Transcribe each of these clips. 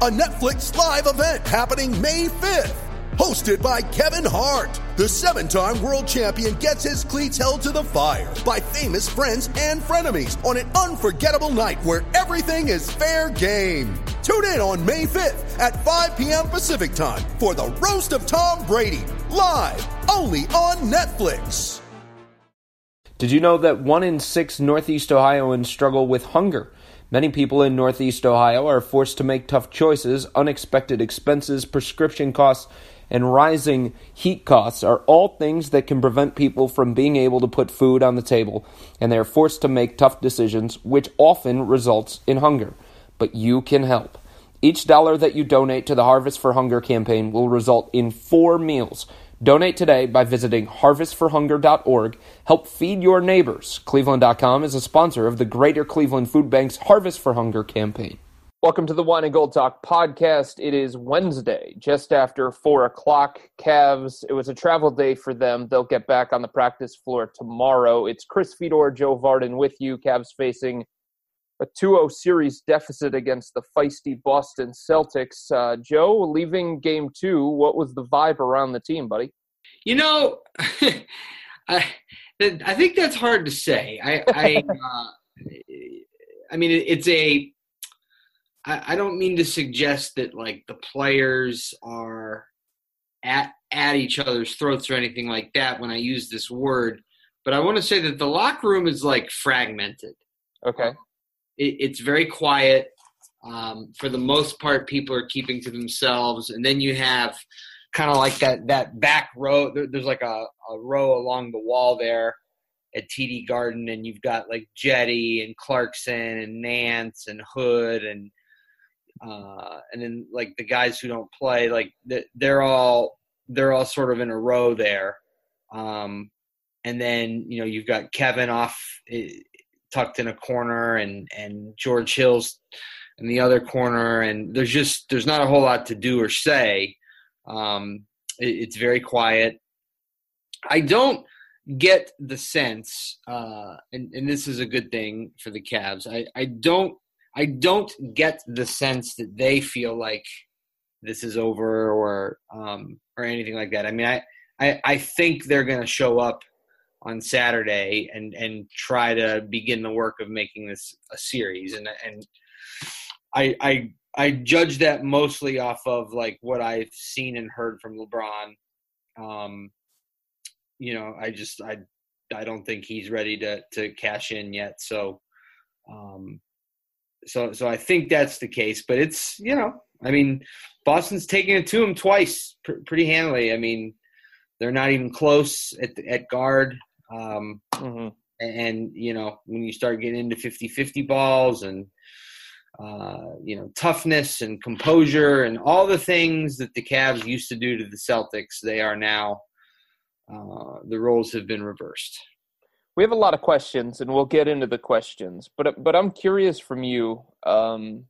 a Netflix live event happening May 5th. Hosted by Kevin Hart, the seven time world champion gets his cleats held to the fire by famous friends and frenemies on an unforgettable night where everything is fair game. Tune in on May 5th at 5 p.m. Pacific time for the Roast of Tom Brady, live only on Netflix. Did you know that one in six Northeast Ohioans struggle with hunger? Many people in Northeast Ohio are forced to make tough choices. Unexpected expenses, prescription costs, and rising heat costs are all things that can prevent people from being able to put food on the table, and they are forced to make tough decisions, which often results in hunger. But you can help. Each dollar that you donate to the Harvest for Hunger campaign will result in four meals. Donate today by visiting harvestforhunger.org. Help feed your neighbors. Cleveland.com is a sponsor of the Greater Cleveland Food Bank's Harvest for Hunger campaign. Welcome to the Wine and Gold Talk podcast. It is Wednesday, just after 4 o'clock. Cavs, it was a travel day for them. They'll get back on the practice floor tomorrow. It's Chris Fedor, Joe Vardon with you. Cavs facing a 2-0 series deficit against the feisty Boston Celtics. Uh, Joe, leaving game two, what was the vibe around the team, buddy? You know, I, I think that's hard to say. I, I, uh, I mean, it's a. I, I don't mean to suggest that like the players are at at each other's throats or anything like that when I use this word, but I want to say that the locker room is like fragmented. Okay. It, it's very quiet. Um, for the most part, people are keeping to themselves, and then you have kind of like that that back row. There, there's like a, a row along the wall there at TD Garden, and you've got like Cedi and Clarkson and Nance and Hood and uh, and then like the guys who don't play, like they're all they're all sort of in a row there. Um, and then you know you've got Kevin off eh, tucked in a corner, and and George Hill's in the other corner, and there's just there's not a whole lot to do or say. Um, it, it's very quiet. I don't get the sense, uh, and, and this is a good thing for the Cavs. I, I don't I don't get the sense that they feel like this is over or um, or anything like that. I mean, I I, I think they're going to show up on Saturday and and try to begin the work of making this a series, and and I I I judge that mostly off of like what I've seen and heard from LeBron. Um, you know, I just I I don't think he's ready to to cash in yet. So, um, so so I think that's the case. But it's you know, I mean, Boston's taking it to him twice, pr- pretty handily. I mean, they're not even close at at guard. Um, Mm-hmm. and you know, when you start getting into 50-50 balls and uh, you know, toughness and composure and all the things that the Cavs used to do to the Celtics, they are now uh, the roles have been reversed. We have a lot of questions, and we'll get into the questions. But but I'm curious from you. Um,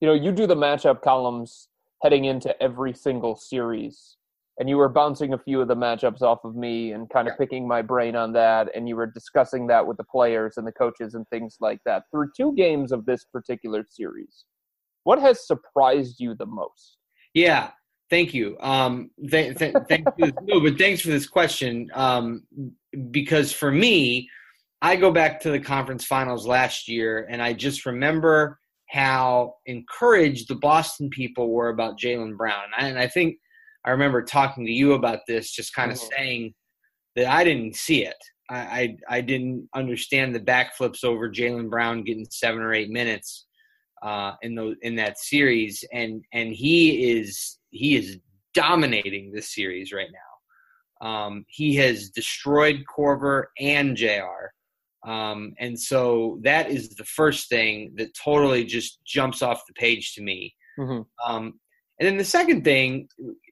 you know, you do the matchup columns heading into every single series, and you were bouncing a few of the matchups off of me and kind of picking my brain on that, and you were discussing that with the players and the coaches and things like that. Through two games of this particular series, what has surprised you the most? Yeah, thank you. Um, th- th- thank you. No, but thanks for this question. Um, because for me, I go back to the conference finals last year, and I just remember how encouraged the Boston people were about Jaylen Brown. And I, and I think I remember talking to you about this, just kind of Mhm. saying that I didn't see it. I, I, I didn't understand the backflips over Jaylen Brown getting seven or eight minutes uh, in those in that series, and and he is he is dominating this series right now. Um, he has destroyed Korver and Jr. Um, and so that is the first thing that totally just jumps off the page to me. Mm-hmm. Um, and then the second thing,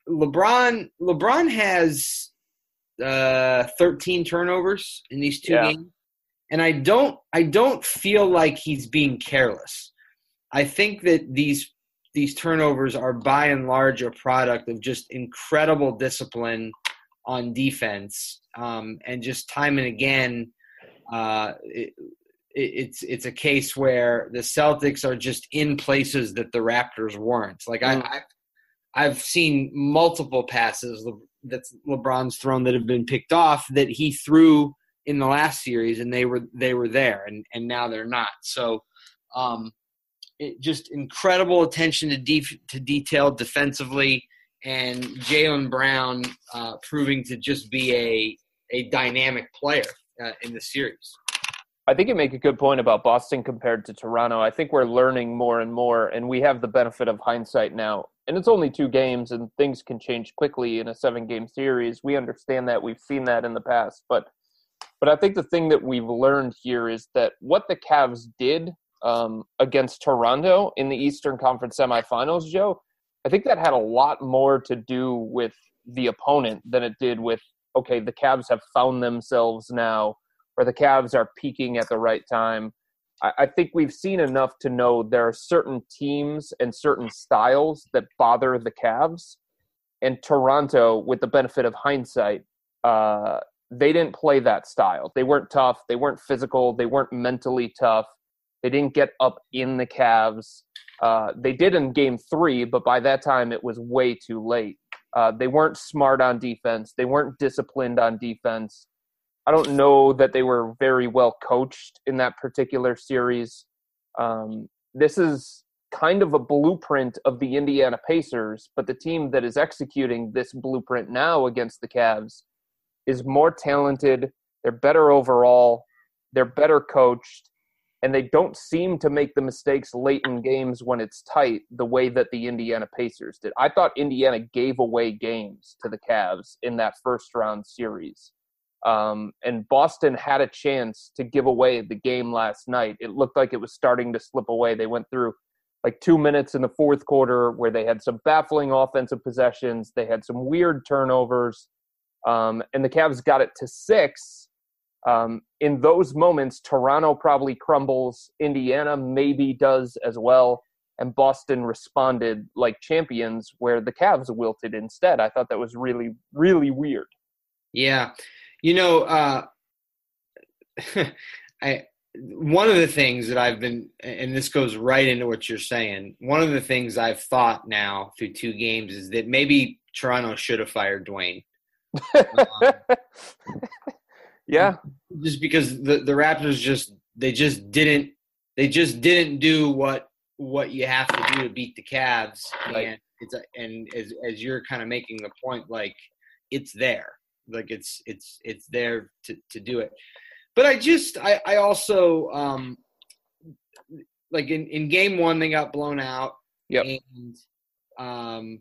LeBron LeBron has uh, 13 turnovers in these two Yeah. games, and I don't I don't feel like he's being careless. I think that these these turnovers are by and large a product of just incredible discipline on defense, um, and just time and again, uh, it, it- it's it's a case where the Celtics are just in places that the Raptors weren't. Like Mm. I, I've I've seen multiple passes that LeBron's thrown that have been picked off that he threw in the last series, and they were they were there, and and now they're not. So, um, it, just incredible attention to def- to detail defensively, and Jaylen Brown uh, proving to just be a a dynamic player uh, in the series. I think you make a good point about Boston compared to Toronto. I think we're learning more and more, and we have the benefit of hindsight now. And it's only two games, and things can change quickly in a seven-game series. We understand that. We've seen that in the past, but but I think the thing that we've learned here is that what the Cavs did um, against Toronto in the Eastern Conference semifinals, Joe, I think that had a lot more to do with the opponent than it did with okay, the Cavs have found themselves now or the Cavs are peaking at the right time. I, I think we've seen enough to know there are certain teams and certain styles that bother the Cavs. And Toronto, with the benefit of hindsight, uh, they didn't play that style. They weren't tough. They weren't physical. They weren't mentally tough. They didn't get up in the Cavs. Uh, they did in game three, but by that time it was way too late. Uh, they weren't smart on defense. They weren't disciplined on defense. I don't know that they were very well coached in that particular series. Um, this is kind of a blueprint of the Indiana Pacers, but the team that is executing this blueprint now against the Cavs is more talented. They're better overall. They're better coached. And they don't seem to make the mistakes late in games when it's tight the way that the Indiana Pacers did. I thought Indiana gave away games to the Cavs in that first round series. Um, and Boston had a chance to give away the game last night. It looked like it was starting to slip away. They went through like two minutes in the fourth quarter where they had some baffling offensive possessions. They had some weird turnovers. Um, and the Cavs got it to six. Um, in those moments, Toronto probably crumbles. Indiana maybe does as well. And Boston responded like champions, where the Cavs wilted instead. I thought that was really, really weird. Yeah, you know, uh, I one of the things that I've been, and this goes right into what you're saying. One of the things I've thought now through two games is that maybe Toronto should have fired Dwane. Um, yeah, just because the the Raptors just they just didn't they just didn't do what what you have to do to beat the Cavs, Right. and it's a, and as as you're kind of making the point, like it's there, like it's it's it's there to to do it. But I just I I also um like in in game one they got blown out, Yep. and um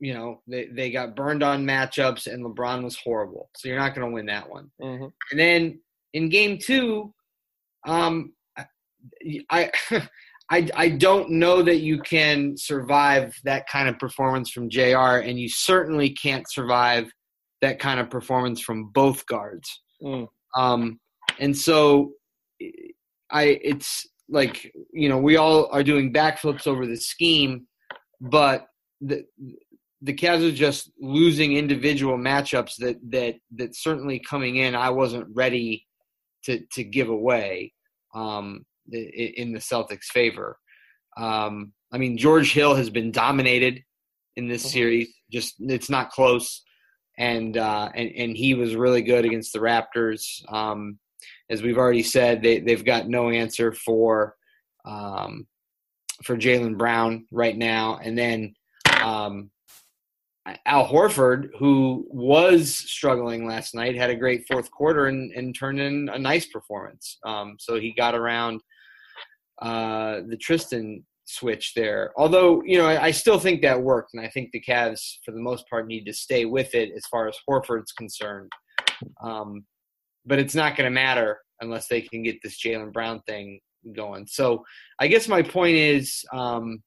you know they they got burned on matchups, and LeBron was horrible, so you're not going to win that one. hmm And then in game two, um, I, I, I don't know that you can survive that kind of performance from Jr. And you certainly can't survive that kind of performance from both guards. Mm. Um, and so, I it's like you know we all are doing backflips over the scheme, but the the Cavs are just losing individual matchups that that that certainly coming in I wasn't ready to to give away um, in the Celtics' favor. Um, I mean, George Hill has been dominated in this Mhm. series. Just it's not close, and uh, and and he was really good against the Raptors. Um, as we've already said, they they've got no answer for um, for Jaylen Brown right now, and then. Um, Al Horford, who was struggling last night, had a great fourth quarter and, and turned in a nice performance. Um, so he got around uh, the Tristan switch there. Although, you know, I, I, still think that worked, and I think the Cavs, for the most part, need to stay with it as far as Horford's concerned. Um, but it's not going to matter unless they can get this Jaylen Brown thing going. So I guess my point is, um,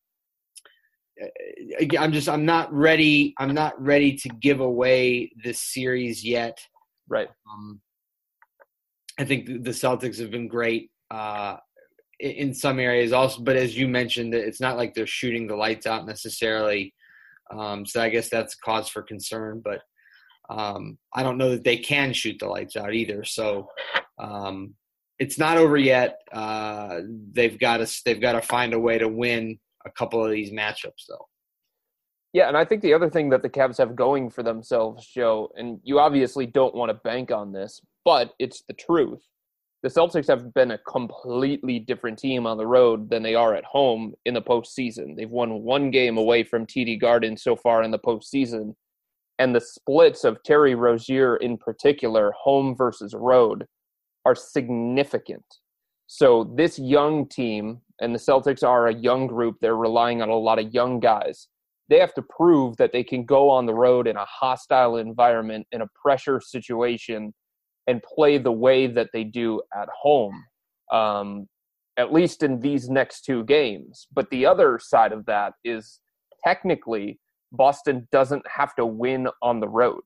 I'm just I'm not ready. I'm not ready to give away this series yet. Right. Um, I think the Celtics have been great. Uh, in some areas also but as you mentioned it's not like they're shooting the lights out necessarily. Um, so i guess that's cause for concern but um, i don't know that they can shoot the lights out either. So um, it's not over yet. Uh, they've got to they've got to find a way to win a couple of these matchups though. Yeah, and I think the other thing that the Cavs have going for themselves, Joe, and you obviously don't want to bank on this, but it's the truth, the Celtics have been a completely different team on the road than they are at home in the postseason. They've won one game away from TD Garden so far in the postseason. And the splits of Terry Rozier in particular, home versus road, are significant. So this young team, and the Celtics are a young group, they're relying on a lot of young guys. They have to prove that they can go on the road in a hostile environment, in a pressure situation, and play the way that they do at home, um, at least in these next two games. But the other side of that is technically Boston doesn't have to win on the road.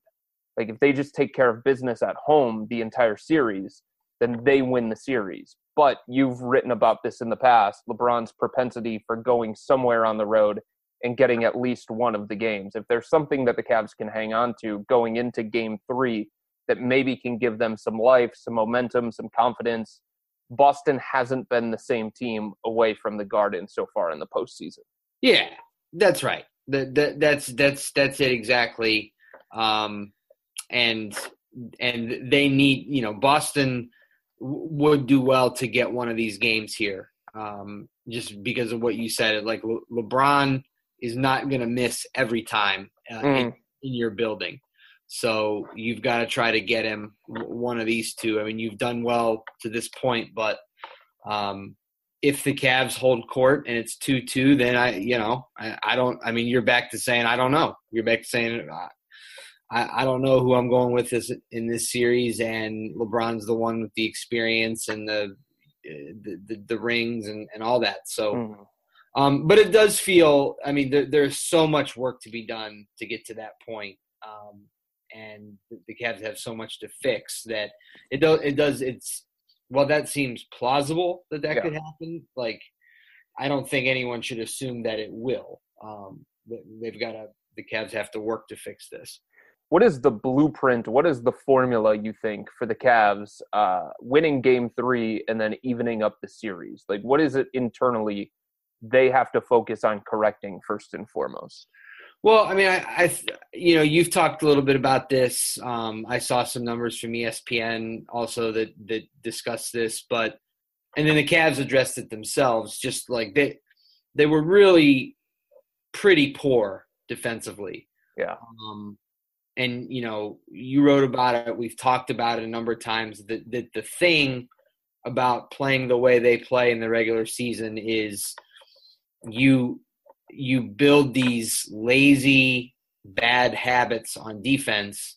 Like if they just take care of business at home the entire series, then they win the series. But you've written about this in the past LeBron's propensity for going somewhere on the road and getting at least one of the games. If there's something that the Cavs can hang on to going into game three, that maybe can give them some life, some momentum, some confidence. Boston hasn't been the same team away from the Garden so far in the postseason. Yeah, that's right. That, that that's that's that's it exactly. Um, and and they need you know Boston would do well to get one of these games here, um, just because of what you said. Like Le- LeBron is not going to miss every time uh, mm. in, in your building. So you've got to try to get him one of these two. I mean, you've done well to this point, but um, if the Cavs hold court and it's two two, then I, you know, I, I, don't. I mean, you're back to saying I don't know. You're back to saying uh, I, I don't know who I'm going with this in this series, and LeBron's the one with the experience and the the, the, the rings and, and all that. So. Mm-hmm. Um, but it does feel. I mean, there, there's so much work to be done to get to that point. Um, and the Cavs have so much to fix that it does. It does. It's well, that seems plausible that that yeah. could happen. Like, I don't think anyone should assume that it will. Um, they've got to. The Cavs have to work to fix this. What is the blueprint? What is the formula you think for the Cavs uh, winning Game Three and then evening up the series? Like, what is it internally they have to focus on correcting first and foremost? Well, I mean, I, I, you know, you've talked a little bit about this. Um, I saw some numbers from ESPN also that that discuss this, but and then the Cavs addressed it themselves. Just like they, they were really pretty poor defensively. Yeah. Um, and you know, you wrote about it. We've talked about it a number of times. That that the thing about playing the way they play in the regular season is you you build these lazy bad habits on defense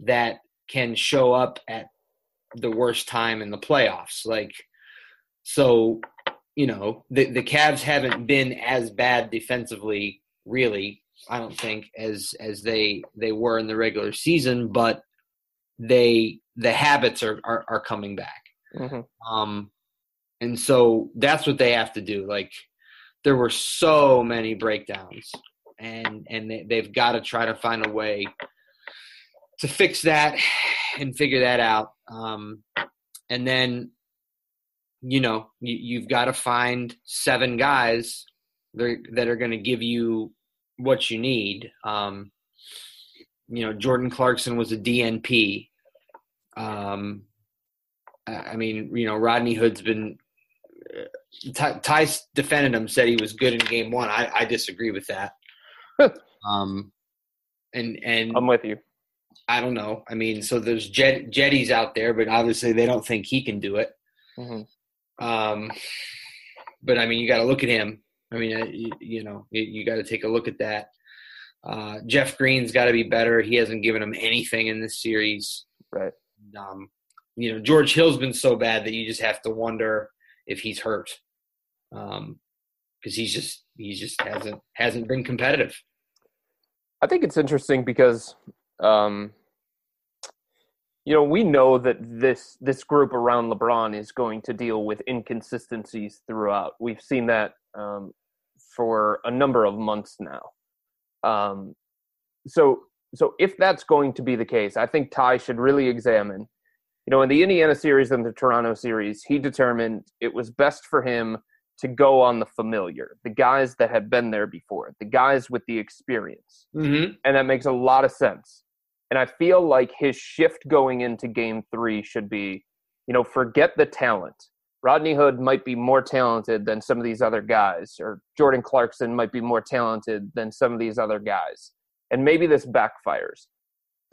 that can show up at the worst time in the playoffs. Like so you know the the Cavs haven't been as bad defensively really I don't think as as they they were in the regular season but they the habits are are, are coming back. Mm-hmm. um and so that's what they have to do. Like there were so many breakdowns, and and they, they've got to try to find a way to fix that and figure that out. Um, and then, you know, you, have got to find seven guys that are going to give you what you need. Um, you know, Jordan Clarkson was a DNP. Um, I mean, you know, Rodney Hood's been Ty defended him, said he was good in game one. I, I disagree with that. um, and and I'm with you. I don't know. I mean, so there's jet, jetties out there, but obviously they don't think he can do it. Mm-hmm. Um, but I mean, you got to look at him. I mean, uh, you, you know, you, you got to take a look at that. Uh, Jeff Green's got to be better. He hasn't given him anything in this series. Right. Um, you know, George Hill's been so bad that you just have to wonder if he's hurt. Um, because he's just he just hasn't hasn't been competitive. I think it's interesting because um, you know we know that this this group around LeBron is going to deal with inconsistencies throughout. We've seen that um, for a number of months now. Um, so so if that's going to be the case, I think Ty should really examine. You know, in the Indiana series and the Toronto series, he determined it was best for him to go on the familiar, the guys that had been there before, the guys with the experience. Mm-hmm. And that makes a lot of sense. And I feel like his shift going into game three should be, you know, forget the talent. Rodney Hood might be more talented than some of these other guys, or Jordan Clarkson might be more talented than some of these other guys. And maybe this backfires.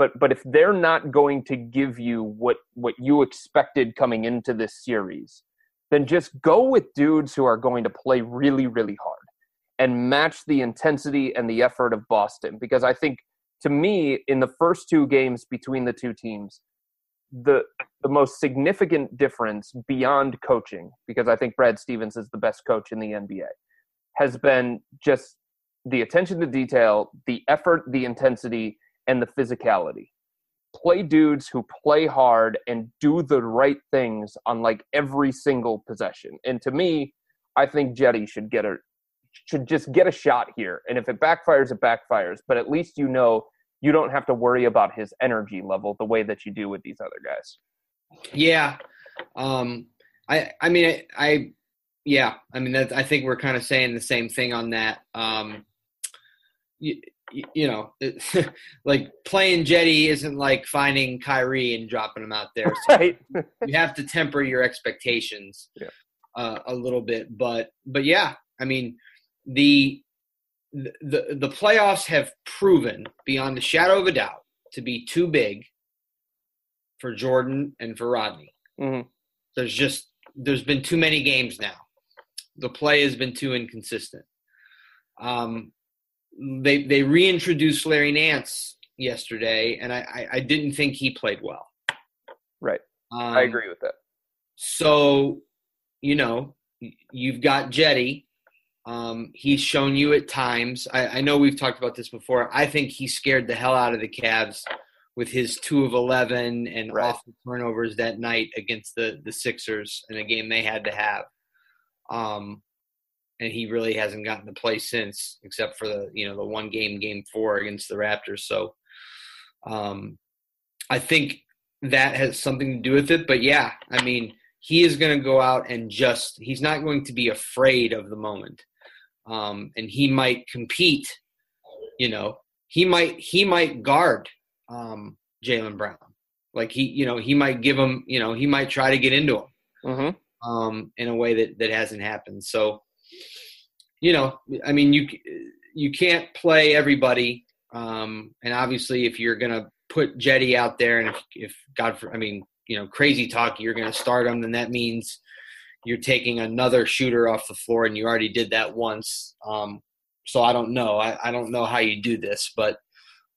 But but if they're not going to give you what what you expected coming into this series, then just go with dudes who are going to play really, really hard and match the intensity and the effort of Boston. Because I think, to me, in the first two games between the two teams, the the most significant difference beyond coaching, because I think Brad Stevens is the best coach in the NBA, has been just the attention to detail, the effort, the intensity, and the physicality play dudes who play hard and do the right things on like every single possession. And to me, I think Cedi should get a should just get a shot here. And if it backfires, it backfires. But at least you know you don't have to worry about his energy level the way that you do with these other guys. Yeah. Um I I mean I, I yeah, I mean that I think we're kind of saying the same thing on that. Um you, you know, like playing Cedi isn't like finding Kyrie and dropping him out there. So right. you have to temper your expectations yeah. uh, a little bit, but but yeah, I mean the the the playoffs have proven beyond the shadow of a doubt to be too big for Jordan and for Rodney. Mm-hmm. There's just there's been too many games now. The play has been too inconsistent. Um, they they reintroduced Larry Nance yesterday, and I, I, I didn't think he played well. Right, um, I agree with that. So, you know, you've got Cedi. Um, he's shown you at times. I, I know we've talked about this before. I think he scared the hell out of the Cavs with his two of eleven and right. awful turnovers that night against the the Sixers in a game they had to have. Um, and he really hasn't gotten to play since, except for the you know the one game, game four against the Raptors. So, um, I think that has something to do with it. But yeah, I mean, he is going to go out and just he's not going to be afraid of the moment, um, and he might compete. You know, he might he might guard um, Jaylen Brown, like he you know he might give him you know he might try to get into him. Mm-hmm. Um, in a way that, that hasn't happened. So, you know, I mean, you you can't play everybody, um, and obviously, if you're gonna put Cedi out there, and if, if God, for, I mean, you know, crazy talk, you're gonna start him, then that means you're taking another shooter off the floor, and you already did that once. Um, so I don't know. I, I don't know how you do this, but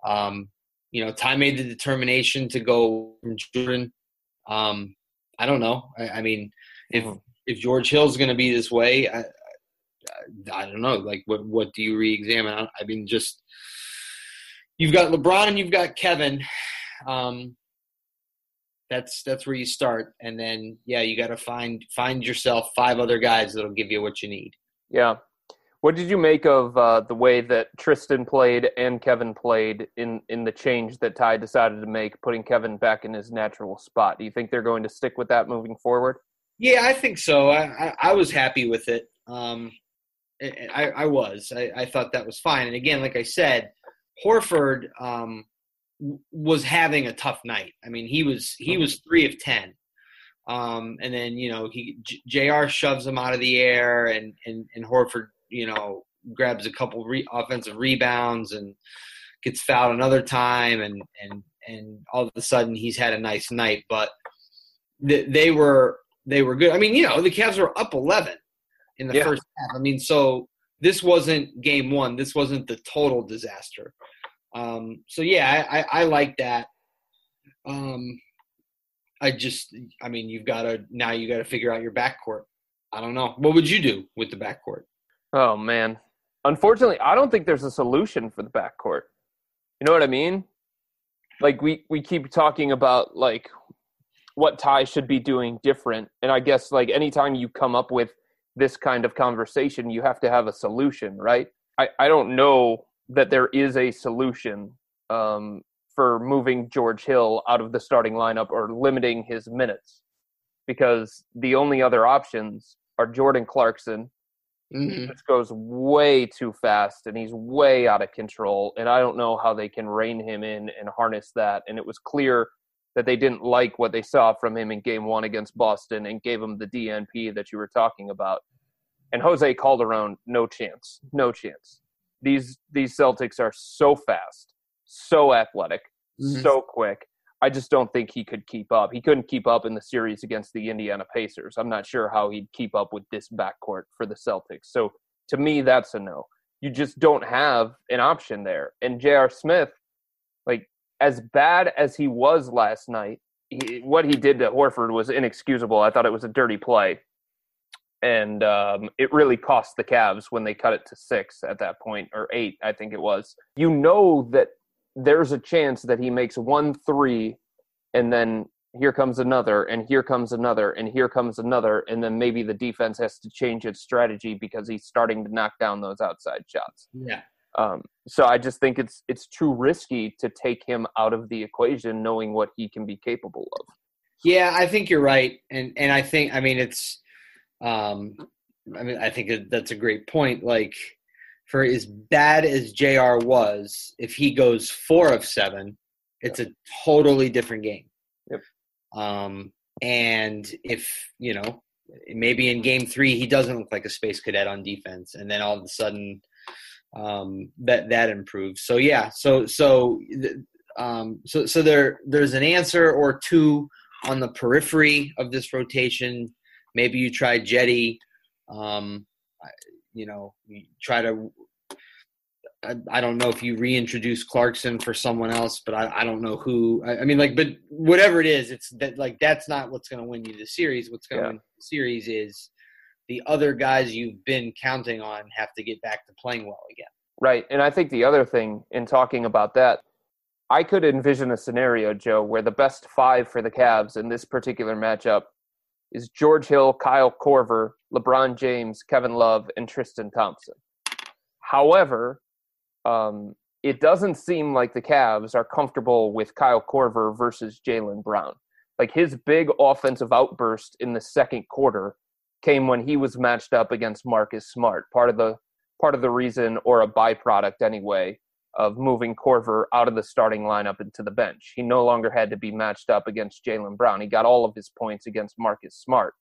um, you know, Ty made the determination to go from Jordan. Um, I don't know. I, I mean, if if George Hill's going to be this way, I, I don't know. Like, what what do you re-examine? I mean, just you've got LeBron and you've got Kevin. Um, that's that's where you start, and then yeah, you got to find find yourself five other guys that'll give you what you need. Yeah. What did you make of uh, the way that Tristan played and Kevin played in, in the change that Ty decided to make, putting Kevin back in his natural spot? Do you think they're going to stick with that moving forward? Yeah, I think so. I, I, I was happy with it. Um, I, I was. I, I, thought that was fine. And again, like I said, Horford um, was having a tough night. I mean, he was he was three of ten, um, and then you know he Jr. shoves him out of the air, and and and Horford you know grabs a couple re- offensive rebounds and gets fouled another time, and and and all of a sudden he's had a nice night. But th- they were they were good. I mean, you know, the Cavs were up eleven in the yeah. first half. I mean, so this wasn't game one. This wasn't the total disaster. Um, so yeah, I, I, I like that. Um, I just, I mean, you've got to now you got to figure out your backcourt. I don't know. What would you do with the backcourt? Oh man, unfortunately, I don't think there's a solution for the backcourt. You know what I mean? Like we we keep talking about like what Ty should be doing different, and I guess like anytime you come up with this kind of conversation, you have to have a solution, right? I I don't know that there is a solution um, for moving George Hill out of the starting lineup or limiting his minutes because the only other options are Jordan Clarkson. Mm-hmm. This goes way too fast and he's way out of control. And I don't know how they can rein him in and harness that. And it was clear that they didn't like what they saw from him in game one against Boston and gave him the DNP that you were talking about. And Jose Calderon, no chance. No chance. These these Celtics are so fast, so athletic, Mhm. so quick. I just don't think he could keep up. He couldn't keep up in the series against the Indiana Pacers. I'm not sure how he'd keep up with this backcourt for the Celtics. So to me, that's a no. You just don't have an option there. And J.R. Smith, as bad as he was last night, he, what he did to Horford was inexcusable. I thought it was a dirty play. And um, it really cost the Cavs when they cut it to six at that point, or eight, I think it was. You know that there's a chance that he makes one three and then here comes another and here comes another and here comes another and then maybe the defense has to change its strategy because he's starting to knock down those outside shots Yeah. Um, so i just think it's it's too risky to take him out of the equation knowing what he can be capable of Yeah, I think you're right, and and I think I mean it's, um, I mean I think that's a great point. Like for as bad as Jr. was, if he goes four of seven, it's a totally different game. Yep. Um, and if you know maybe in game three he doesn't look like a space cadet on defense, and then all of a sudden um, that that improves. So yeah, so so um, so so there there's an answer or two on the periphery of this rotation. Maybe you try Cedi. Um, you know, you try to. I, I don't know if you reintroduce Clarkson for someone else, but I, I don't know who. I, I mean, like, but whatever it is, it's that like that's not what's going to win you the series. What's going to Yeah. win the series is the other guys you've been counting on have to get back to playing well again. Right. And I think the other thing in talking about that, I could envision a scenario, Joe, where the best five for the Cavs in this particular matchup is George Hill, Kyle Korver, LeBron James, Kevin Love, and Tristan Thompson. However, um, it doesn't seem like the Cavs are comfortable with Kyle Corver versus Jaylen Brown. Like his big offensive outburst in the second quarter came when he was matched up against Marcus Smart. Part of the part of the reason, or a byproduct anyway, of moving Korver out of the starting lineup into the bench. He no longer had to be matched up against Jaylen Brown. He got all of his points against Marcus Smart.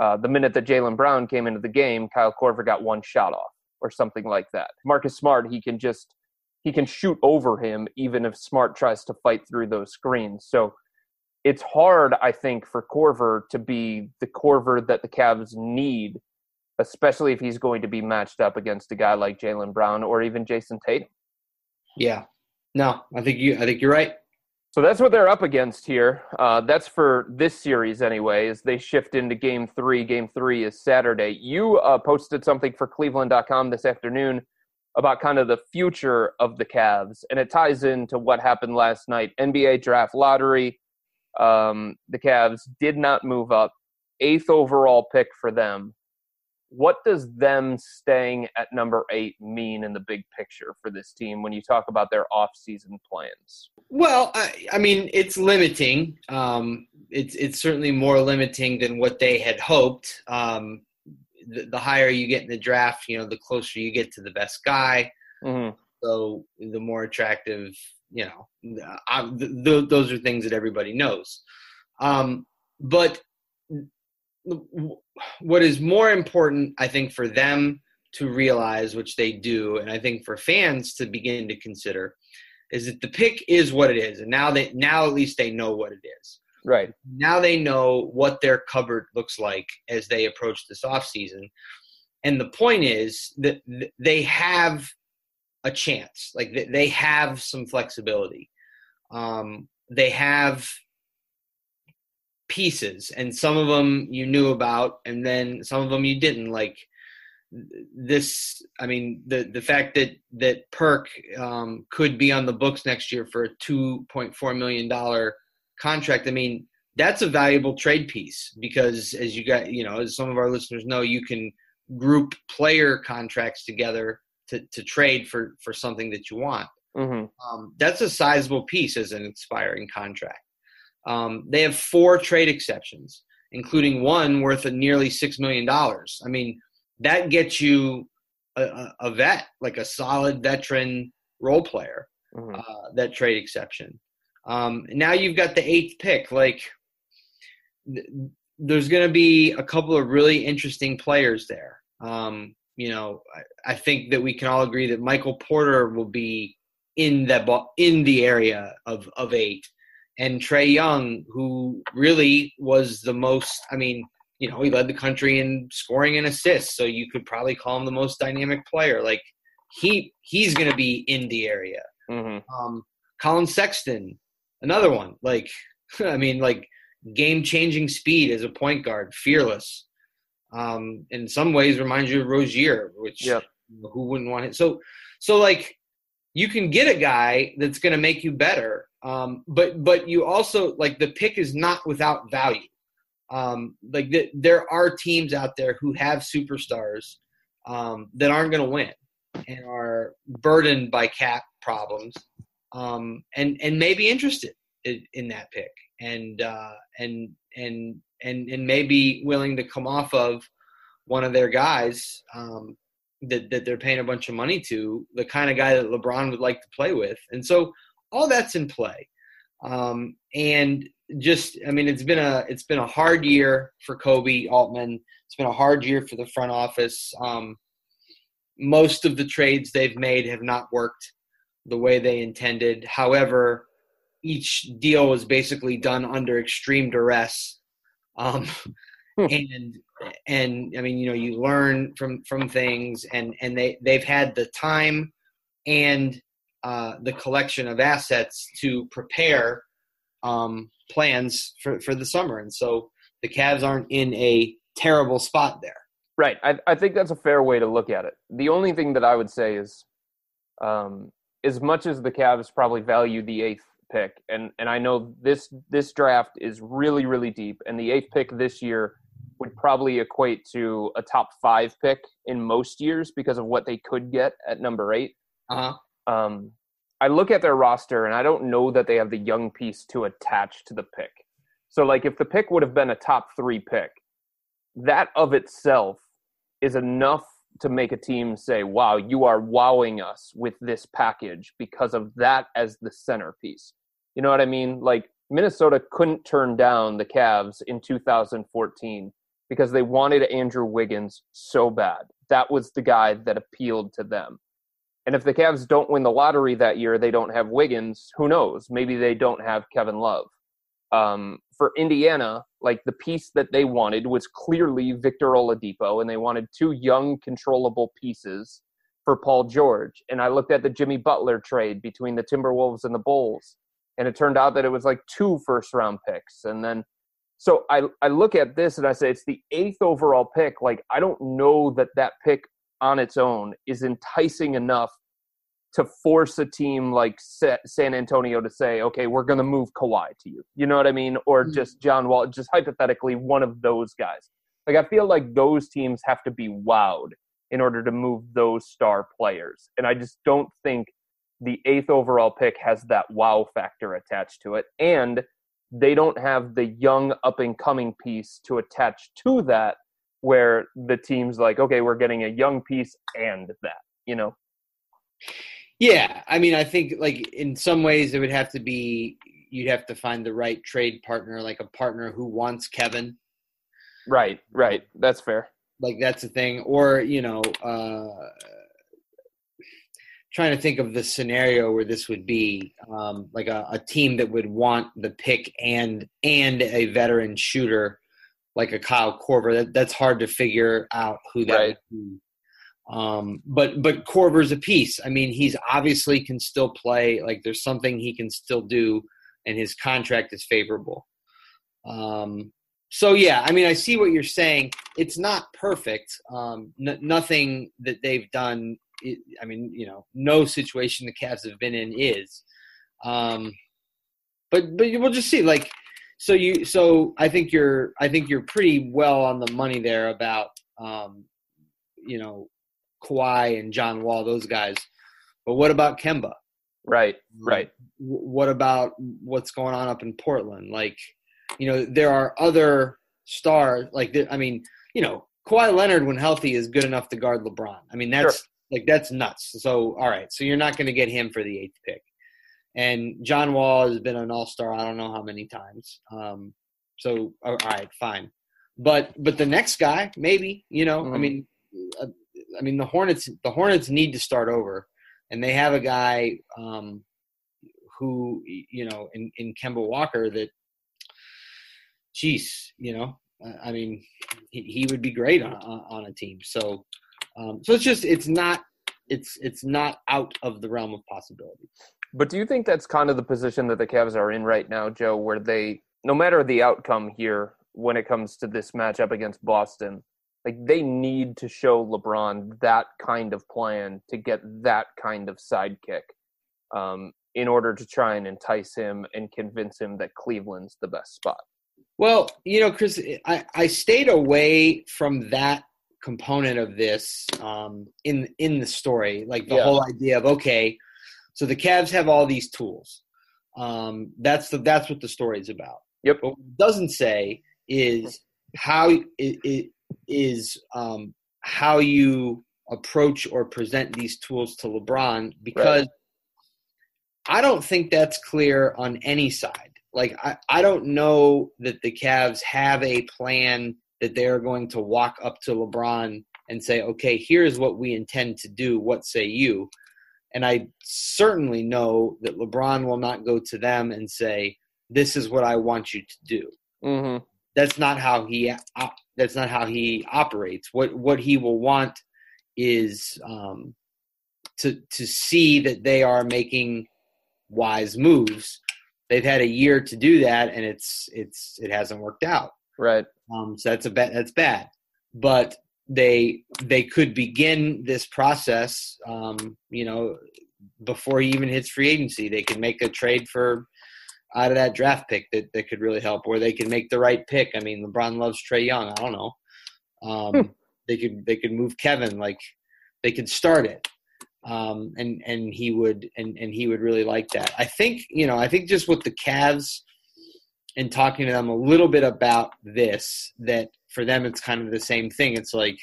Uh, the minute that Jaylen Brown came into the game, Kyle Korver got one shot off or something like that. Marcus Smart, he can just he can shoot over him even if Smart tries to fight through those screens. So it's hard, I think, for Korver to be the Korver that the Cavs need, especially if he's going to be matched up against a guy like Jaylen Brown or even Jayson Tatum. Yeah. No, I think you. I think you're right. So that's what they're up against here. Uh, that's for this series, anyway, as they shift into game three. Game three is Saturday. You uh, posted something for Cleveland.com this afternoon about kind of the future of the Cavs, and it ties into what happened last night. NBA draft lottery. Um, the Cavs did not move up. Eighth overall pick for them. What does them staying at number eight mean in the big picture for this team when you talk about their off-season plans? Well, I, I mean, it's limiting. Um, it's it's certainly more limiting than what they had hoped. Um, the, the higher you get in the draft, you know, the closer you get to the best guy. Mm-hmm. So the more attractive, you know, I, th- th- those are things that everybody knows. Um, but what is more important, I think, for them to realize, which they do, and I think for fans to begin to consider, is that the pick is what it is, and now they now at least they know what it is. Right. Now they know what their cupboard looks like as they approach this off season. And the point is that they have a chance. Like th- they have some flexibility. Um, they have pieces, and some of them you knew about, and then some of them you didn't. Like this, I mean, the the fact that that Perk um, could be on the books next year for a two point four million dollar contract. I mean, that's a valuable trade piece because, as you got, you know, as some of our listeners know, you can group player contracts together to, to trade for for something that you want. Mm-hmm. Um, that's a sizable piece as an expiring contract. Um, they have four trade exceptions, including one worth of nearly six million dollars. I mean, that gets you a, a, a, vet, like a solid veteran role player. Mm-hmm. Uh, that trade exception. Um, now you've got the eighth pick. Like, th- there's going to be a couple of really interesting players there. Um, you know, I, I, think that we can all agree that Michael Porter will be in that in the area of of eight, and Trae Young, who really was the most. I mean, you know, he led the country in scoring and assists, so you could probably call him the most dynamic player. Like he he's going to be in the area. Mm-hmm. Um, Collin Sexton, another one. Like I mean, like game changing speed as a point guard, fearless. Um, in some ways, reminds you of Rozier, which who wouldn't want it? So, so like you can get a guy that's going to make you better, um, but but you also like the pick is not without value. Um, like the, there are teams out there who have superstars um, that aren't going to win and are burdened by cap problems, um, and and may be interested in, in that pick and uh, and and and and may be willing to come off of one of their guys um, that that they're paying a bunch of money to, the kind of guy that LeBron would like to play with, and so all that's in play. Um, and just, I mean, it's been a it's been a hard year for Koby Altman. It's been a hard year for the front office. Um, most of the trades they've made have not worked the way they intended. However, each deal was basically done under extreme duress. Um, Hmm. and and I mean, you know, you learn from from things, and and they they've had the time and uh, the collection of assets to prepare um, plans for for the summer, and so the Cavs aren't in a terrible spot there. Right. I, I think that's a fair way to look at it. The only thing that I would say is, um, as much as the Cavs probably value the eighth pick, and and I know this this draft is really really deep, and the eighth pick this year would probably equate to a top five pick in most years because of what they could get at number eight. Uh-huh. Um, I look at their roster and I don't know that they have the young piece to attach to the pick. So, like, if the pick would have been a top three pick, that of itself is enough to make a team say, wow, you are wowing us with this package because of that as the centerpiece. You know what I mean? Like, Minnesota couldn't turn down the Cavs in 2014 because they wanted Andrew Wiggins so bad. That was the guy that appealed to them. And if the Cavs don't win the lottery that year, they don't have Wiggins. Who knows? Maybe they don't have Kevin Love. Um, for Indiana, like the piece that they wanted was clearly Victor Oladipo, and they wanted two young, controllable pieces for Paul George. And I looked at the Jimmy Butler trade between the Timberwolves and the Bulls, and it turned out that it was like two first round picks. And then, so I, I look at this and I say, it's the eighth overall pick. Like, I don't know that that pick on its own is enticing enough to force a team like San Antonio to say, okay, we're going to move Kawhi to you. You know what I mean? Or Mm-hmm. just John Wall, just hypothetically, one of those guys. Like, I feel like those teams have to be wowed in order to move those star players. And I just don't think the eighth overall pick has that wow factor attached to it. And they don't have the young up and coming piece to attach to that where the team's like, okay, we're getting a young piece and that, you know? Yeah, I mean, I think like in some ways it would have to be you'd have to find the right trade partner, like a partner who wants Kevin. Right, right. That's fair. Like that's the thing, or you know, uh, trying to think of the scenario where this would be, um, like a, a team that would want the pick and and a veteran shooter. like a Kyle Korver. That that's hard to figure out who that Right. would be. Um, but but Korver's a piece. I mean, he's obviously can still play. Like there's something he can still do, and his contract is favorable. Um, so yeah, I mean, I see what you're saying. It's not perfect. Um, n- nothing that they've done. I I mean, you know, no situation the Cavs have been in is. Um, but but we'll just see. Like, so you so I think you're I think you're pretty well on the money there about um, you know Kawhi and John Wall, those guys. But what about Kemba? Right, right. What about what's going on up in Portland? Like, you know, there are other stars. Like, I mean, you know, Kawhi Leonard, when healthy, is good enough to guard LeBron. I mean, that's like that's nuts. So, all right, so you're not going to get him for the eighth pick. And John Wall has been an All Star. I don't know how many times. Um, so, all right, fine. But but the next guy, maybe. You know, I Mhm. mean, uh, I mean the Hornets. The Hornets need to start over, and they have a guy um, who you know in in Kemba Walker that, geez, you know, I- I mean, he, he would be great on on a team. So, um, so it's just it's not it's it's not out of the realm of possibility. But do you think that's kind of the position that the Cavs are in right now, Joe, where they, no matter the outcome here when it comes to this matchup against Boston, like they need to show LeBron that kind of plan to get that kind of sidekick um, in order to try and entice him and convince him that Cleveland's the best spot. Well, you know, Chris, I, I stayed away from that component of this um, in in the story, like the Yeah. whole idea of okay, so the Cavs have all these tools. Um, that's the that's what the story is about. Yep. But what it doesn't say is how it, it is um, how you approach or present these tools to LeBron because I don't think that's clear on any side. Like I, I don't know that the Cavs have a plan that they're going to walk up to LeBron and say, "Okay, here's what we intend to do. What say you?" And I certainly know that LeBron will not go to them and say, "This is what I want you to do." Mm-hmm. that's not how he op- that's not how he operates. What what he will want is um, to to see that they are making wise moves. They've had a year to do that, and it's it's it hasn't worked out. Right. Um, so that's a bad that's bad. But they they could begin this process, um, you know, before he even hits free agency. They could make a trade for out of that draft pick that, that could really help, or they can make the right pick. I mean, LeBron loves Trae Young. I don't know. Um, They could they could move Kevin. Like they could start it, um, and and he would and and he would really like that. I think you know. I think just with the Cavs and talking to them a little bit about this, that for them it's kind of the same thing. It's like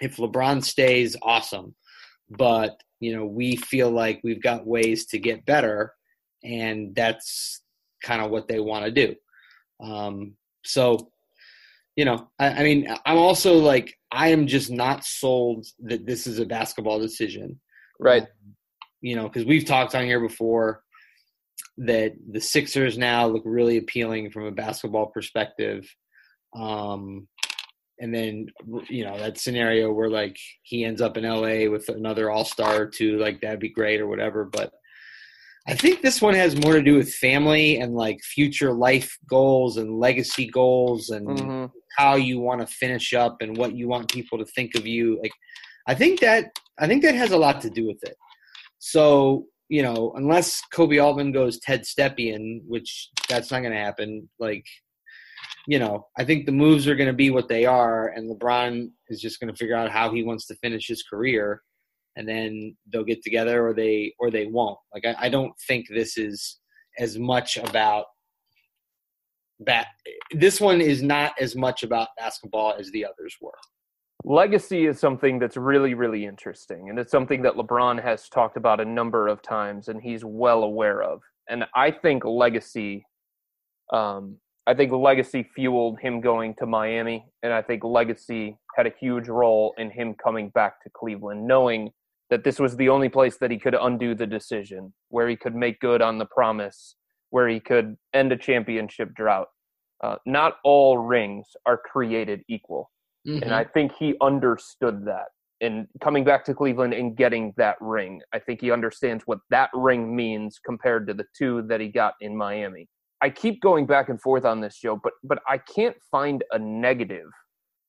if LeBron stays, awesome, but you know we feel like we've got ways to get better, and that's kind of what they want to do. Um, so, you know, I, I mean, I'm also like I am just not sold that this is a basketball decision Right. you know, because we've talked on here before that the Sixers now look really appealing from a basketball perspective. Um, and then, you know, that scenario where like he ends up in LA with another all star or two, like that'd be great or whatever. But I think this one has more to do with family and like future life goals and legacy goals and hmm how you want to finish up and what you want people to think of you like i think that i think that has a lot to do with it so you know unless koby Altman goes ted stepien which that's not going to happen like you know i think the moves are going to be what they are and lebron is just going to figure out how he wants to finish his career and then they'll get together or they or they won't like i, I don't think this is as much about that this one is not as much about basketball as the others were. Legacy is something that's really really interesting and it's something that lebron has talked about a number of times and he's well aware of and i think legacy um, i think legacy fueled him going to miami and i think legacy had a huge role in him coming back to cleveland knowing that this was the only place that he could undo the decision where he could make good on the promise where he could end a championship drought Uh, not all rings are created equal. Mhm. And I think he understood that. And coming back to Cleveland and getting that ring, I think he understands what that ring means compared to the two that he got in Miami. I keep going back and forth on this, Joe, but but I can't find a negative,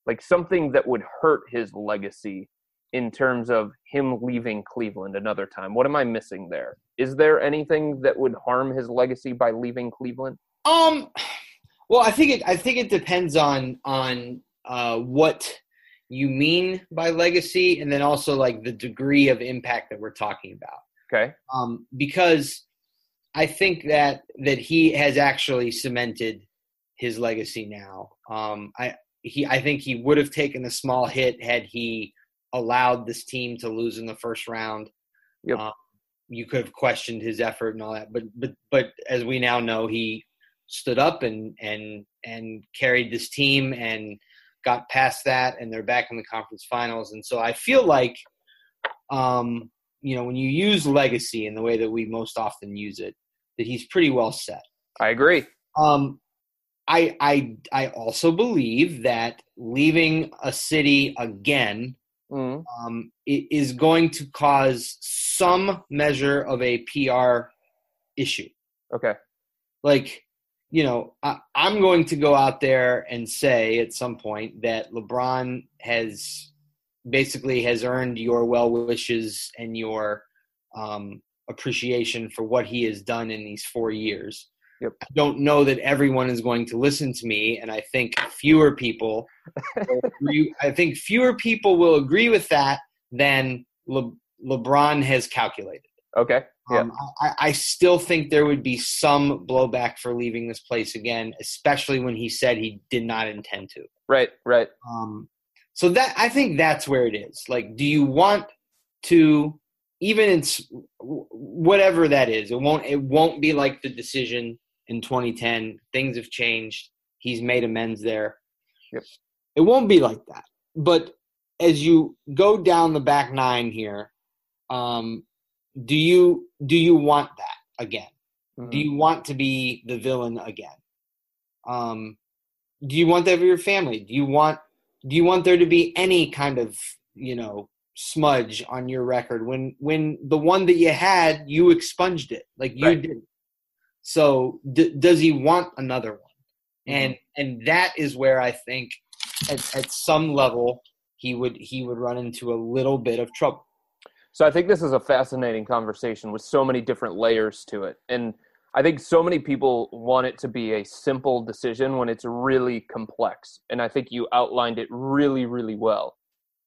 like something that would hurt his legacy in terms of him leaving Cleveland another time. What am I missing there? Is there anything that would harm his legacy by leaving Cleveland? Um, well, I think it. I think it depends on on uh, what you mean by legacy, and then also like the degree of impact that we're talking about. Okay. Um, because I think that that he has actually cemented his legacy now. Um, I he I think he would have taken a small hit had he allowed this team to lose in the first round. Yep. Um, you could have questioned his effort and all that, but but but as we now know, he stood up and and and carried this team and got past that, and they're back in the conference finals. And so I feel like, um, you know, when you use legacy in the way that we most often use it, that he's pretty well set. I agree. Um, I I I also believe that leaving a city again Mhm. um, is going to cause some measure of a PR issue. Okay. Like, you know, I, I'm going to go out there and say at some point that LeBron has basically has earned your well wishes and your um, appreciation for what he has done in these four years. Yep. I don't know that everyone is going to listen to me, and I think fewer people. agree, I think fewer people will agree with that than Le, LeBron has calculated. Okay. Yeah. Um, I, I still think there would be some blowback for leaving this place again, especially when he said he did not intend to. Right. Right. Um, so that I think that's where it is. Like, do you want to even in whatever that is? It won't. It won't be like the decision in 2010. Things have changed. He's made amends there. Yep. It won't be like that. But as you go down the back nine here, um, do you do you want that again? Mhm. Do you want to be the villain again? Um, do you want that for your family? Do you want do you want there to be any kind of you know smudge on your record when when the one that you had you expunged it like you Right. did so d- does he want another one and and that is where i think at, at some level he would he would run into a little bit of trouble So I think this is a fascinating conversation with so many different layers to it. And I think so many people want it to be a simple decision when it's really complex. And I think you outlined it really, really well.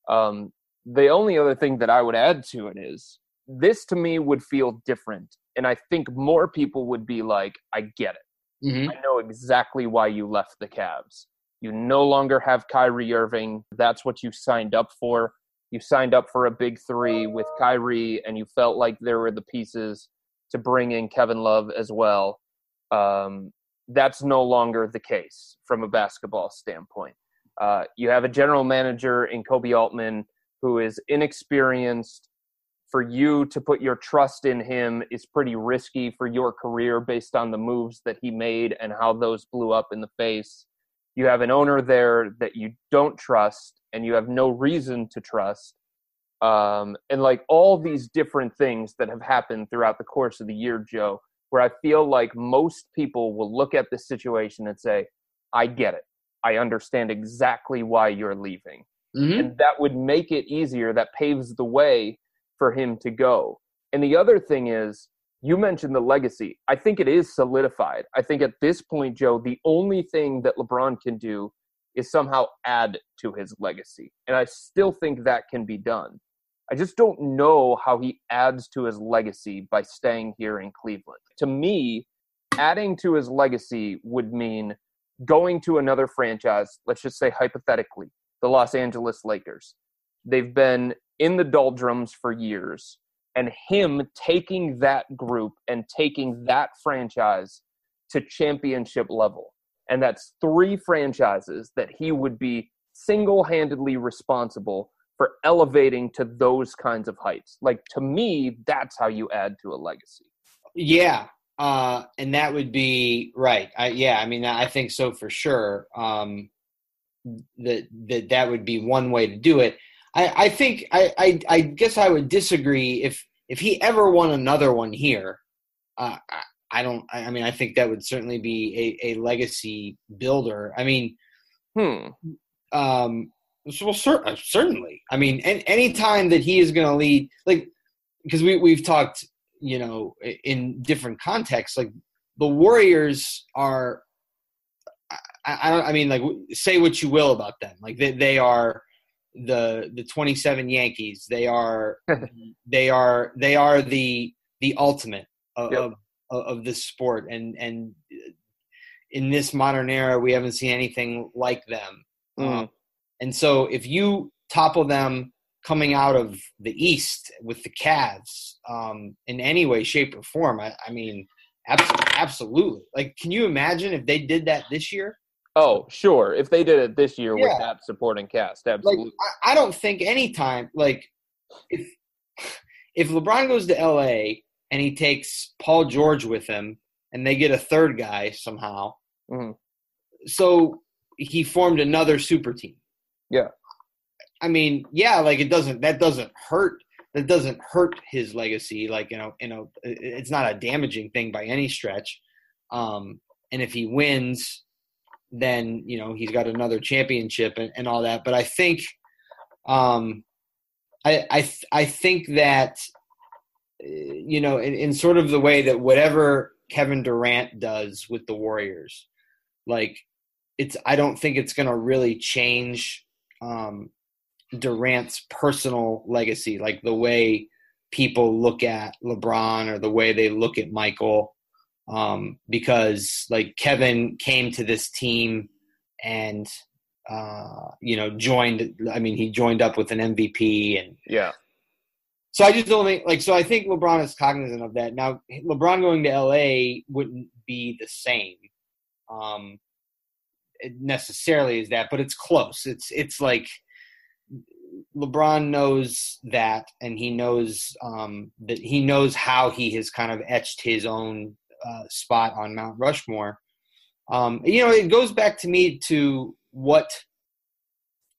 Um, the only other thing that I would add to it is this to me would feel different. And I think more people would be like, I get it. mm-hmm. I know exactly why you left the Cavs. You no longer have Kyrie Irving. That's what you signed up for. You signed up for a big three with Kyrie, and you felt like there were the pieces to bring in Kevin Love as well. Um, that's no longer the case from a basketball standpoint. Uh, you have a general manager in Koby Altman who is inexperienced. For you to put your trust in him is pretty risky for your career based on the moves that he made and how those blew up in the face. You have an owner there that you don't trust and you have no reason to trust. Um, and like all these different things that have happened throughout the course of the year, Joe, where I feel like most people will look at this situation and say, I get it. I understand exactly why you're leaving Mm-hmm. and that would make it easier that paves the way for him to go and the other thing is you mentioned the legacy i think it is solidified i think at this point joe the only thing that lebron can do is somehow add to his legacy and i still think that can be done i just don't know how he adds to his legacy by staying here in cleveland to me adding to his legacy would mean going to another franchise let's just say hypothetically the Los Angeles Lakers. They've been in the doldrums for years, and him taking that group and taking that franchise to championship level. And that's three franchises that he would be single handedly responsible for elevating to those kinds of heights. Like, to me, that's how you add to a legacy. Yeah, Uh, and that would be right. I, yeah, I mean, I think so for sure. Um, that that that would be one way to do it. I, I think I, I, I guess I would disagree if if he ever won another one here. Uh, I, don't. I mean, I think that would certainly be a, a legacy builder. I mean, Hmm. um, well, cer- uh, certainly. I mean, any any time that he is going to lead, like, because we we've talked, you know, in different contexts, like the Warriors are. I, I don't. I mean, like, say what you will about them, like they they are the the 27 Yankees. They are they are they are the the ultimate of, Yep. of of this sport, and and in this modern era, we haven't seen anything like them. Mm. Um, and so, if you topple them coming out of the East with the Cavs um, in any way, shape, or form, I, I mean, abs- absolutely. Like, can you imagine if they did that this year? Oh, sure. If they did it this year with that supporting cast, Like, absolutely. I, I don't think any time, like, if if LeBron goes to LA and he takes Paul George with him, and they get a third guy somehow, Mhm. so he formed another super team. Yeah. I mean, yeah, like it doesn't that doesn't hurt that doesn't hurt his legacy. Like you know, you know, it's not a damaging thing by any stretch. Um, and if he wins, then you know he's got another championship and, and all that. But I think, um, I I I think that you know in, in sort of the way that whatever Kevin Durant does with the Warriors, like it's I don't think it's going to really change um, Durant's personal legacy, like the way people look at LeBron or the way they look at Michael, um, because like Kevin came to this team and uh, you know joined. I mean, he joined up with an MVP and yeah. So I just don't think like so I think LeBron is cognizant of that. Now LeBron going to LA wouldn't be the same um necessarily as that, but it's close. It's it's like LeBron knows that and he knows um that he knows how he has kind of etched his own uh, spot on Mount Rushmore. Um you know, it goes back to me to what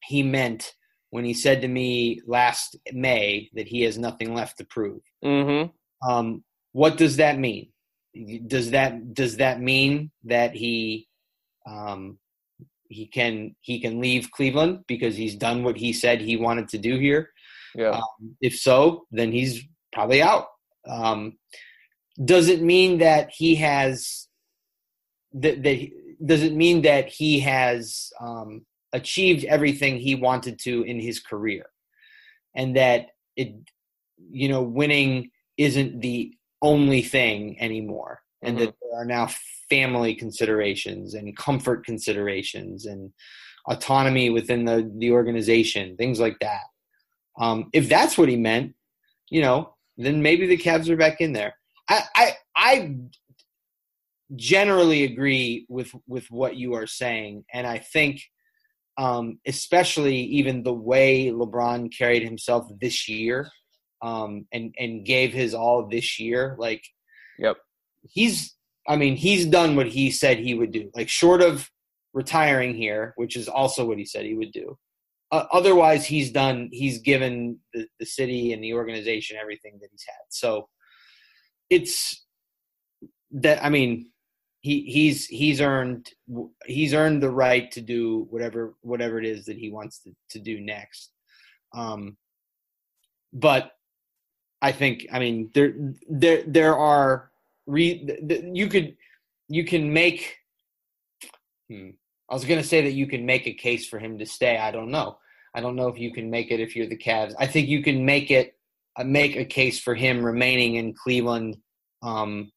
he meant when he said to me last May that he has nothing left to prove. Mm-hmm. Um, what does that mean? Does that does that mean that he um, he can he can leave Cleveland because he's done what he said he wanted to do here? Yeah. Um, if so, then he's probably out. Um, does it mean that he has that, that does it mean that he has um, achieved everything he wanted to in his career, and that it you know winning isn't the only thing anymore, and that there are now family considerations and comfort considerations and autonomy within the the organization, things like that. Um, if that's what he meant, you know, then maybe the Cavs are back in there. I I, I generally agree with with what you are saying, and I think, um, especially even the way LeBron carried himself this year, um, and and gave his all this year, like Yep. he's I mean, he's done what he said he would do. Like short of retiring here, which is also what he said he would do. Uh, otherwise, he's done. He's given the, the city and the organization everything that he's had. So it's that. I mean, he he's he's earned he's earned the right to do whatever whatever it is that he wants to, to do next. Um, but I think I mean there there there are re, you could you can make hmm, I was going to say that you can make a case for him to stay. I don't know. I don't know if you can make it if you're the Cavs. I think you can make it uh, make a case for him remaining in Cleveland um,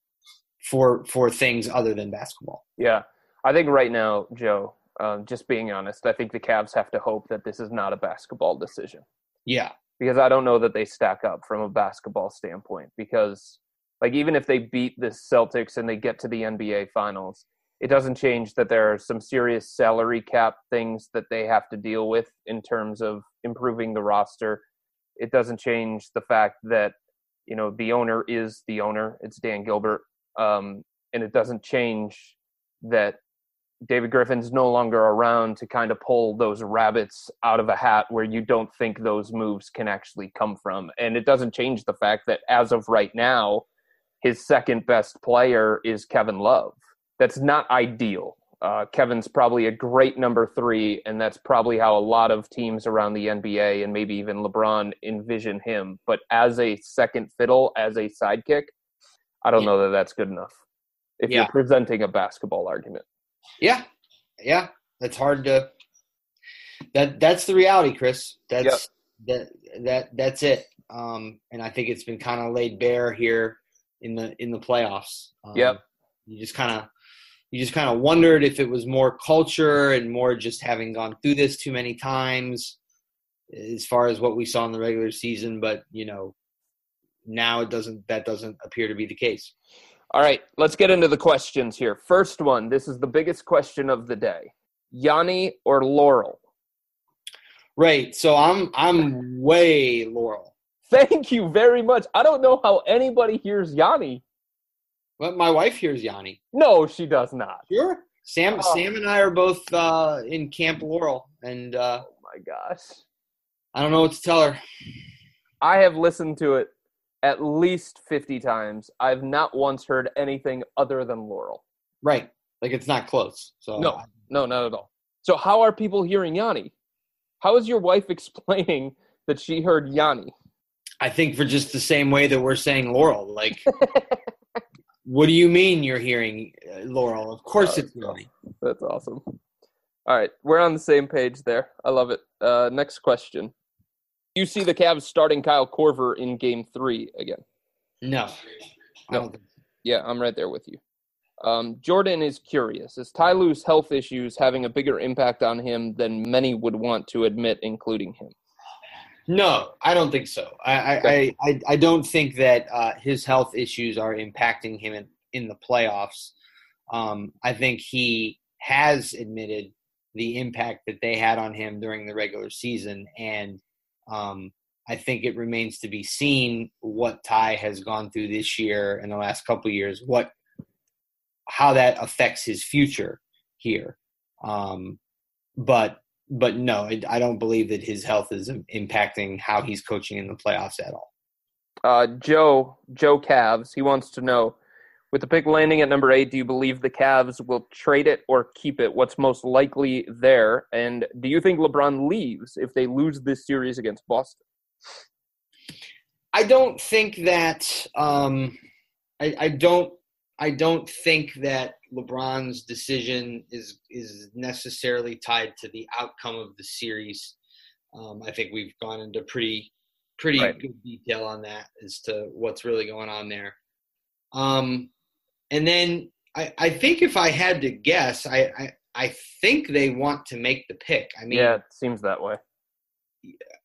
for for things other than basketball. Yeah. I think right now, Joe, um, just being honest, I think the Cavs have to hope that this is not a basketball decision Yeah. because I don't know that they stack up from a basketball standpoint. Because, like, even if they beat the Celtics and they get to the NBA Finals, it doesn't change that there are some serious salary cap things that they have to deal with in terms of improving the roster. It doesn't change the fact that, you know, the owner is the owner. It's Dan Gilbert. Um, and it doesn't change that David Griffin's no longer around to kind of pull those rabbits out of a hat where you don't think those moves can actually come from. And it doesn't change the fact that as of right now, his second best player is Kevin Love. That's not ideal. Uh, Kevin's probably a great number three, and that's probably how a lot of teams around the NBA and maybe even LeBron envision him. But as a second fiddle, as a sidekick, I don't know that that's good enough. If Yeah. you're presenting a basketball argument, Yeah, yeah, that's hard to. That that's the reality, Chris. That's that that that's it. Um, and I think it's been kind of laid bare here in the in the playoffs. Um, Yep. You just kind of you just kind of wondered if it was more culture and more just having gone through this too many times, as far as what we saw in the regular season. But you know, now it doesn't. That doesn't appear to be the case. All right, let's get into the questions here. First one, this is the biggest question of the day. Yanni or Laurel? Right. So I'm I'm way Laurel. Thank you very much. I don't know how anybody hears Yanni. But my wife hears Yanni. No, she does not. Sure. Sam Oh. Sam and I are both uh, in Camp Laurel, and uh, Oh my gosh. I don't know what to tell her. I have listened to it at least 50 times. I've not once heard anything other than Laurel. Right. Like it's not close. So No, no, not at all. So, how are people hearing Yanni? How is your wife explaining that she heard Yanni? I think for just the same way that we're saying Laurel. Like, what do you mean you're hearing uh, Laurel? Of course Oh, it's Yanni. That's awesome. All right, we're on the same page there. I love it. Uh, next question. You see the Cavs starting Kyle Korver in game three again. No. No. Yeah, I'm right there with you. Um, Jordan is curious. Is Ty Lue's health issues having a bigger impact on him than many would want to admit, including him? No, I don't think so. I Okay. I, I, I don't think that uh, his health issues are impacting him in, in the playoffs. Um, I think he has admitted the impact that they had on him during the regular season, and um, I think it remains to be seen what Ty has gone through this year and the last couple years, what how that affects his future here. Um, but but no, I, I don't believe that his health is impacting how he's coaching in the playoffs at all. Uh, Joe, Joe Cavs, he wants to know with the pick landing at number eight, do you believe the Cavs will trade it or keep it? What's most likely there? And do you think LeBron leaves if they lose this series against Boston? I don't think that um, I, I don't I don't think that LeBron's decision is is necessarily tied to the outcome of the series. Um, I think we've gone into pretty pretty Right. good detail on that as to what's really going on there. Um, and then I, I think if I had to guess, I, I I think they want to make the pick. I mean, yeah, it seems that way.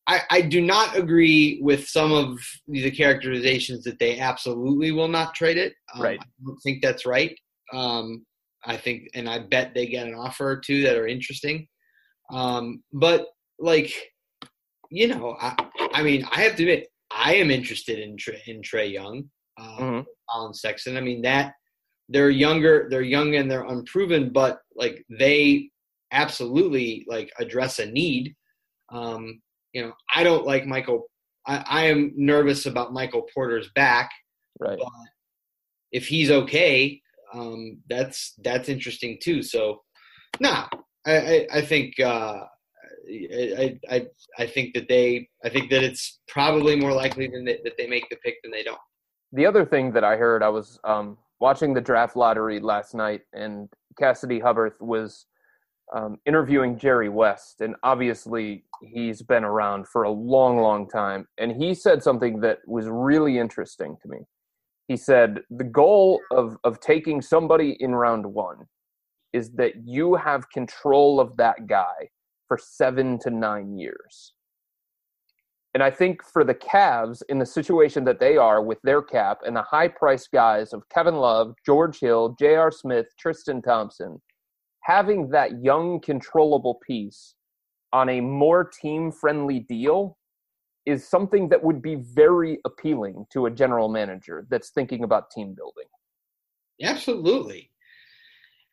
I, I do not agree with some of the characterizations that they absolutely will not trade it. Um, Right. I don't think that's right. Um, I think, and I bet they get an offer or two that are interesting. Um, but like, you know, I, I mean, I have to admit, I am interested in Trae, in Trae Young, uh, Mhm. Collin Sexton. I mean that they're younger, they're young and they're unproven, but like they absolutely like address a need. Um, you know, I don't like Michael. I, I am nervous about Michael Porter's back. Right. But if he's okay, um, that's that's interesting too. So, nah, I, I, I think uh, I, I I think that they I think that it's probably more likely than that, that they make the pick than they don't. The other thing that I heard, I was um, watching the draft lottery last night, and Cassidy Hubbarth was um, interviewing Jerry West, and obviously he's been around for a long, long time. And he said something that was really interesting to me. He said the goal of of taking somebody in round one is that you have control of that guy for seven to nine years. And I think for the Cavs, in the situation that they are with their cap and the high priced guys of Kevin Love, George Hill, J.R. Smith, Tristan Thompson, having that young, controllable piece on a more team friendly deal is something that would be very appealing to a general manager that's thinking about team building. Absolutely.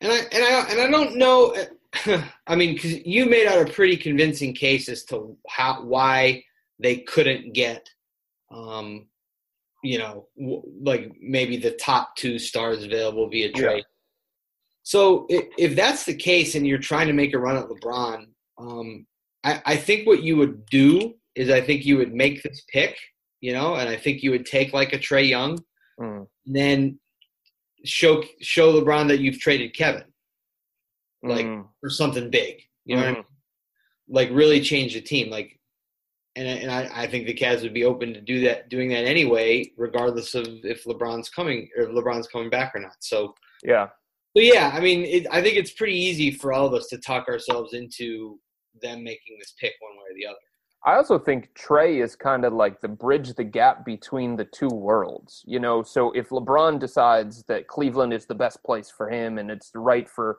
And I and I and I don't know. I mean, because you made out a pretty convincing case as to how why they couldn't get, um, you know, w- like maybe the top two stars available via trade. Yeah. So if, if that's the case, and you're trying to make a run at LeBron, um, I, I think what you would do is I think you would make this pick, you know, and I think you would take like a Trae Young, Mm. and then show show LeBron that you've traded Kevin like Mm. for something big. You know what I Mhm. mean? Like really change the team. Like, and and I, I think the Cavs would be open to do that, doing that anyway, regardless of if LeBron's coming or if LeBron's coming back or not. So, Yeah. so yeah, I mean, it, I think it's pretty easy for all of us to talk ourselves into them making this pick one way or the other. I also think Trae is kind of like the bridge the gap between the two worlds. You know, so if LeBron decides that Cleveland is the best place for him and it's right for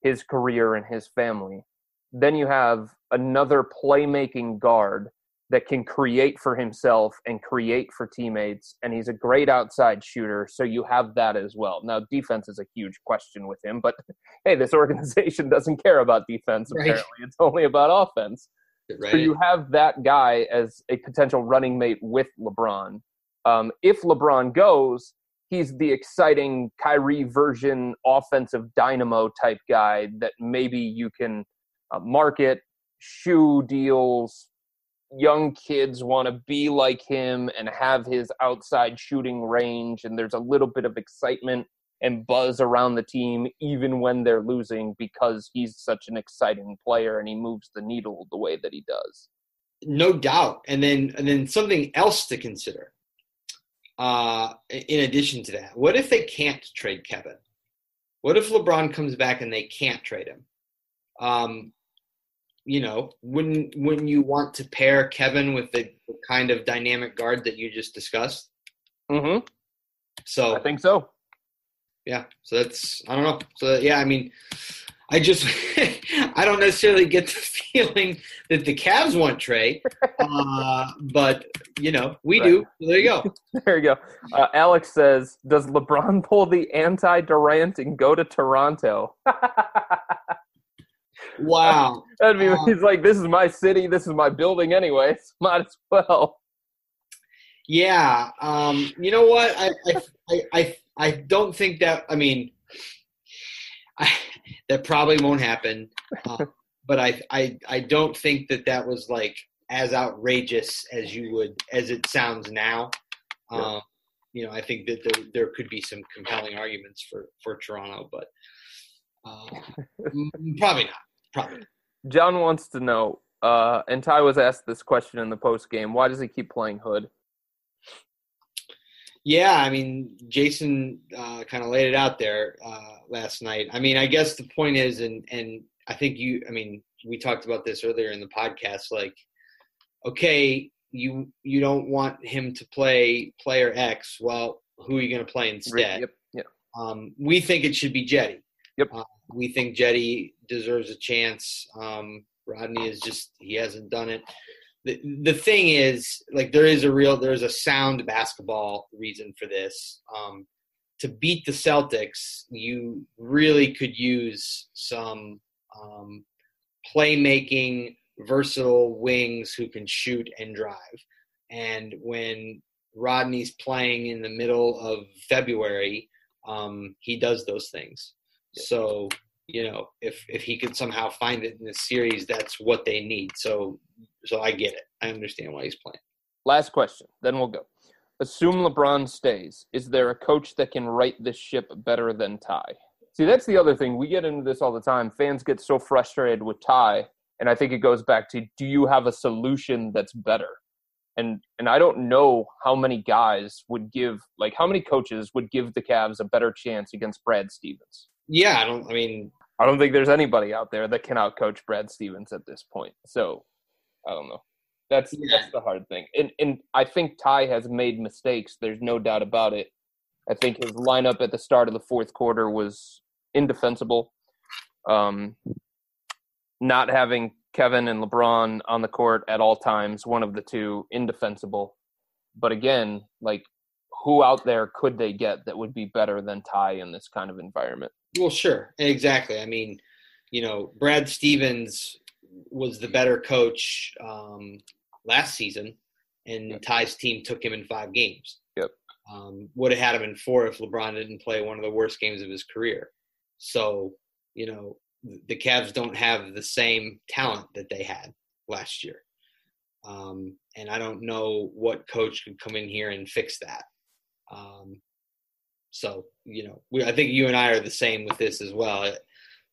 his career and his family, then you have another playmaking guard that can create for himself and create for teammates and he's a great outside shooter so you have that as well now defense is a huge question with him but hey this organization doesn't care about defense Right. apparently it's only about offense Right? so you have that guy as a potential running mate with LeBron. Um, if LeBron goes, he's the exciting Kyrie version offensive dynamo type guy that maybe you can uh, market, shoe deals. Young kids want to be like him and have his outside shooting range, and there's a little bit of excitement and buzz around the team even when they're losing because he's such an exciting player and he moves the needle the way that he does. no doubt. And then and then something else to consider uh in addition to that what if they can't trade kevin? What if lebron comes back and they can't trade him? Um you know wouldn't wouldn't you want to pair kevin with the, kind of dynamic guard that you just discussed Mm-hmm. so I think so. yeah so that's i don't know so yeah i mean i just i don't necessarily get the feeling that the Cavs want trae uh, but you know we Right. do so there you go There you go. Uh, Alex says, "Does LeBron pull the anti-Durant and go to Toronto?" wow That'd be. Uh, he's like, "This is my city. This is my building, anyway. So might as well." yeah um, you know what I, I i i i don't think that i mean I, that probably won't happen uh, but I, I i don't think that that was like as outrageous as you would as it sounds now Yeah. um, you know i think that there, there could be some compelling arguments for for toronto but uh, probably not probably not. John wants to know, uh, and Ty was asked this question in the post game: Why does he keep playing Hood? Yeah, I mean, Jason uh, kind of laid it out there uh, last night. I mean, I guess the point is, and and I think you, I mean, we talked about this earlier in the podcast. Like, okay, you you don't want him to play player X. Well, who are you going to play instead? Yep. Yep. Um, we think it should be Jetty. Yep. Uh, we think Jetty deserves a chance. Um, Rodney is just he hasn't done it. The the thing is, like, there is a real there's a sound basketball reason for this. Um, to beat the Celtics, you really could use some um, playmaking, versatile wings who can shoot and drive. And when Rodney's playing in the middle of February, um, he does those things. So you know, if if he could somehow find it in this series, that's what they need. So so I get it. I understand why he's playing. Last question, then we'll go. Assume LeBron stays. Is there a coach that can right this ship better than Ty? See, that's the other thing. We get into this all the time. Fans get so frustrated with Ty, and I think it goes back to do you have a solution that's better? And and I don't know how many guys would give like how many coaches would give the Cavs a better chance against Brad Stevens. Yeah, I don't. I mean, I don't think there's anybody out there that can outcoach Brad Stevens at this point. So I don't know. That's Yeah. that's the hard thing. And and I think Ty has made mistakes. There's no doubt about it. I think his lineup at the start of the fourth quarter was indefensible. Um, not having Kevin and LeBron on the court at all times, one of the two, indefensible. But again, like who out there could they get that would be better than Ty in this kind of environment? Well, sure, exactly. I mean, you know, Brad Stevens was the better coach um, last season, and yep. Ty's team took him in five games. Yep. Um, would have had him in four if LeBron didn't play one of the worst games of his career. So, you know, the Cavs don't have the same talent that they had last year. Um, and I don't know what coach could come in here and fix that. Um, so, you know, we, I think you and I are the same with this as well.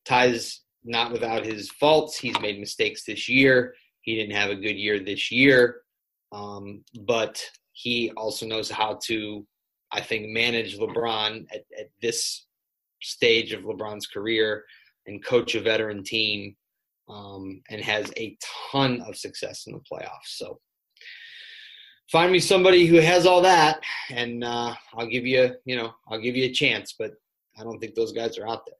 Ty's not without his faults. He's made mistakes this year. He didn't have a good year this year. Um, but he also knows how to, I think, manage LeBron at, at this stage of LeBron's career and coach a veteran team um, and has a ton of success in the playoffs. So find me somebody who has all that, and uh, I'll give you, you know, I'll give you a chance. But I don't think those guys are out there.